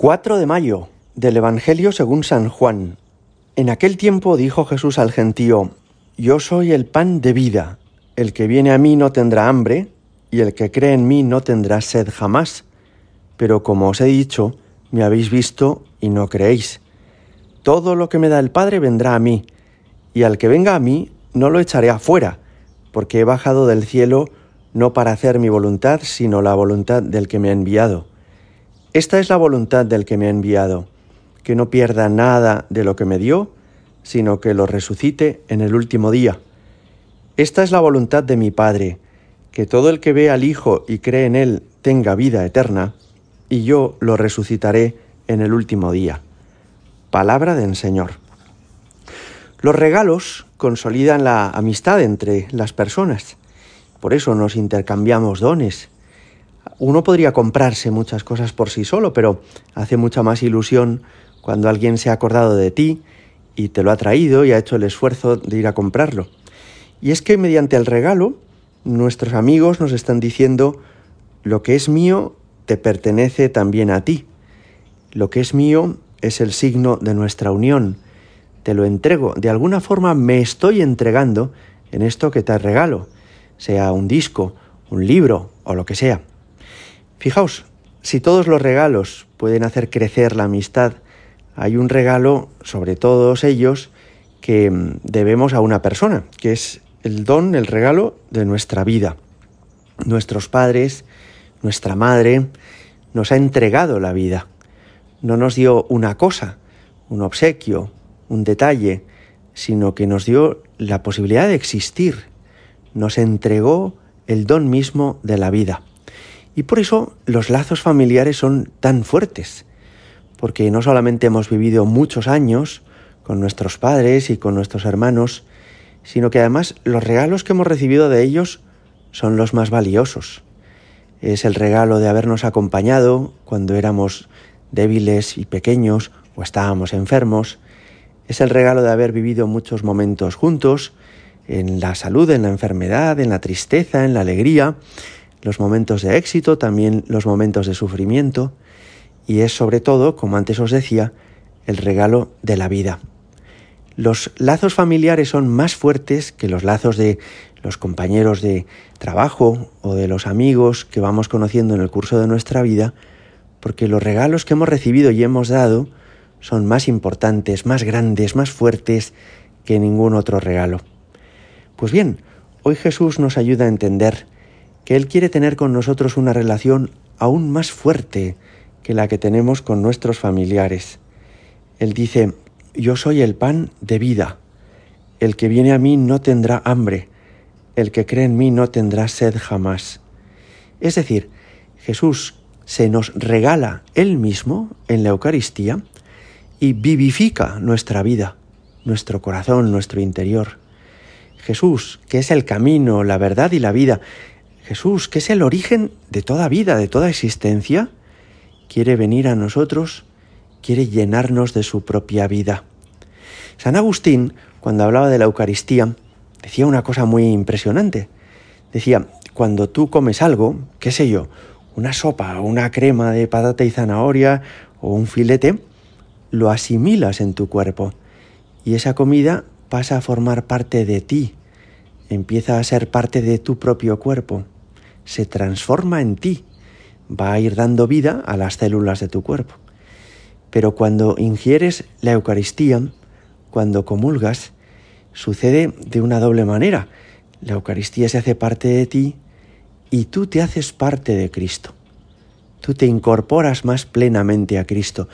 4 de mayo del Evangelio según San Juan. En aquel tiempo dijo Jesús al gentío, Yo soy el pan de vida, el que viene a mí no tendrá hambre, y el que cree en mí no tendrá sed jamás. Pero como os he dicho, me habéis visto y no creéis. Todo lo que me da el Padre vendrá a mí, y al que venga a mí no lo echaré afuera, porque he bajado del cielo no para hacer mi voluntad, sino la voluntad del que me ha enviado. Esta es la voluntad del que me ha enviado, que no pierda nada de lo que me dio, sino que lo resucite en el último día. Esta es la voluntad de mi Padre, que todo el que ve al Hijo y cree en Él tenga vida eterna, y yo lo resucitaré en el último día. Palabra del Señor. Los regalos consolidan la amistad entre las personas. Por eso nos intercambiamos dones, uno podría comprarse muchas cosas por sí solo, pero hace mucha más ilusión cuando alguien se ha acordado de ti y te lo ha traído y ha hecho el esfuerzo de ir a comprarlo. Y es que mediante el regalo, nuestros amigos nos están diciendo, lo que es mío te pertenece también a ti. Lo que es mío es el signo de nuestra unión. Te lo entrego. De alguna forma me estoy entregando en esto que te regalo, sea un disco, un libro o lo que sea. Fijaos, si todos los regalos pueden hacer crecer la amistad, hay un regalo sobre todos ellos que mm, debemos a una persona, que es el don, el regalo de nuestra vida. Nuestros padres, nuestra madre, nos ha entregado la vida. No nos dio una cosa, un obsequio, un detalle, sino que nos dio la posibilidad de existir. Nos entregó el don mismo de la vida. Y por eso los lazos familiares son tan fuertes, porque no solamente hemos vivido muchos años con nuestros padres y con nuestros hermanos, sino que además los regalos que hemos recibido de ellos son los más valiosos. Es el regalo de habernos acompañado cuando éramos débiles y pequeños o estábamos enfermos. Es el regalo de haber vivido muchos momentos juntos, en la salud, en la enfermedad, en la tristeza, en la alegría los momentos de éxito, también los momentos de sufrimiento, y es sobre todo, como antes os decía, el regalo de la vida. Los lazos familiares son más fuertes que los lazos de los compañeros de trabajo o de los amigos que vamos conociendo en el curso de nuestra vida, porque los regalos que hemos recibido y hemos dado son más importantes, más grandes, más fuertes que ningún otro regalo. Pues bien, hoy Jesús nos ayuda a entender que Él quiere tener con nosotros una relación aún más fuerte que la que tenemos con nuestros familiares. Él dice, yo soy el pan de vida. El que viene a mí no tendrá hambre. El que cree en mí no tendrá sed jamás. Es decir, Jesús se nos regala Él mismo en la Eucaristía y vivifica nuestra vida, nuestro corazón, nuestro interior. Jesús, que es el camino, la verdad y la vida, Jesús, que es el origen de toda vida, de toda existencia, quiere venir a nosotros, quiere llenarnos de su propia vida. San Agustín, cuando hablaba de la Eucaristía, decía una cosa muy impresionante. Decía, cuando tú comes algo, qué sé yo, una sopa una crema de patata y zanahoria o un filete, lo asimilas en tu cuerpo y esa comida pasa a formar parte de ti, empieza a ser parte de tu propio cuerpo se transforma en ti, va a ir dando vida a las células de tu cuerpo. Pero cuando ingieres la Eucaristía, cuando comulgas, sucede de una doble manera. La Eucaristía se hace parte de ti y tú te haces parte de Cristo. Tú te incorporas más plenamente a Cristo.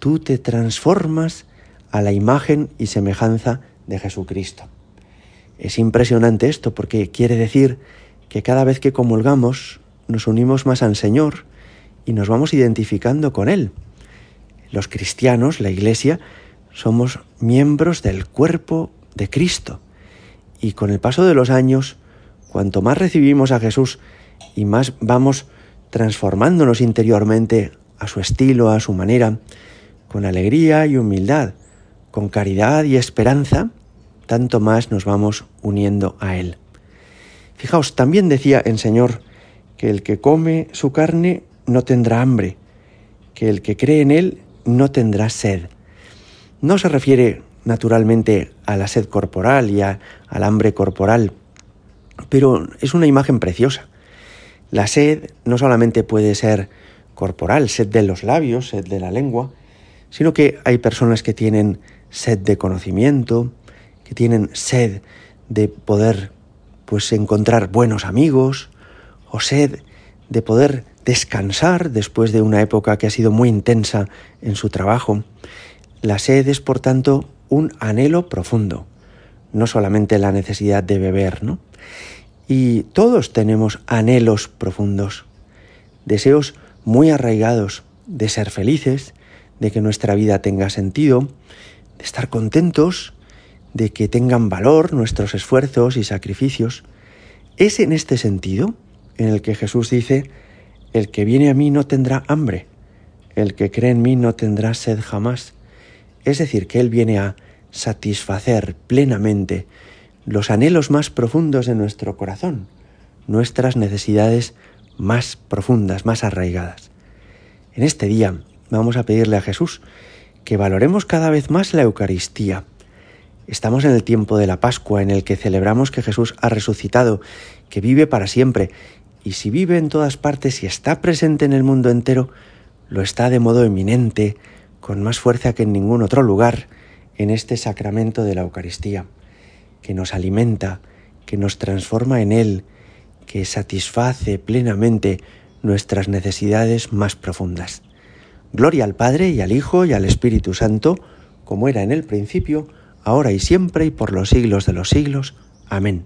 Tú te transformas a la imagen y semejanza de Jesucristo. Es impresionante esto porque quiere decir que cada vez que comulgamos nos unimos más al Señor y nos vamos identificando con Él. Los cristianos, la Iglesia, somos miembros del cuerpo de Cristo. Y con el paso de los años, cuanto más recibimos a Jesús y más vamos transformándonos interiormente a su estilo, a su manera, con alegría y humildad, con caridad y esperanza, tanto más nos vamos uniendo a Él. Fijaos, también decía el Señor que el que come su carne no tendrá hambre, que el que cree en Él no tendrá sed. No se refiere naturalmente a la sed corporal y al hambre corporal, pero es una imagen preciosa. La sed no solamente puede ser corporal, sed de los labios, sed de la lengua, sino que hay personas que tienen sed de conocimiento, que tienen sed de poder pues encontrar buenos amigos o sed de poder descansar después de una época que ha sido muy intensa en su trabajo. La sed es, por tanto, un anhelo profundo, no solamente la necesidad de beber, ¿no? Y todos tenemos anhelos profundos, deseos muy arraigados de ser felices, de que nuestra vida tenga sentido, de estar contentos, de que tengan valor nuestros esfuerzos y sacrificios. Es en este sentido en el que Jesús dice, el que viene a mí no tendrá hambre, el que cree en mí no tendrá sed jamás. Es decir, que Él viene a satisfacer plenamente los anhelos más profundos de nuestro corazón, nuestras necesidades más profundas, más arraigadas. En este día vamos a pedirle a Jesús que valoremos cada vez más la Eucaristía. Estamos en el tiempo de la Pascua en el que celebramos que Jesús ha resucitado, que vive para siempre, y si vive en todas partes y está presente en el mundo entero, lo está de modo eminente, con más fuerza que en ningún otro lugar, en este sacramento de la Eucaristía, que nos alimenta, que nos transforma en Él, que satisface plenamente nuestras necesidades más profundas. Gloria al Padre y al Hijo y al Espíritu Santo, como era en el principio, ahora y siempre y por los siglos de los siglos. Amén.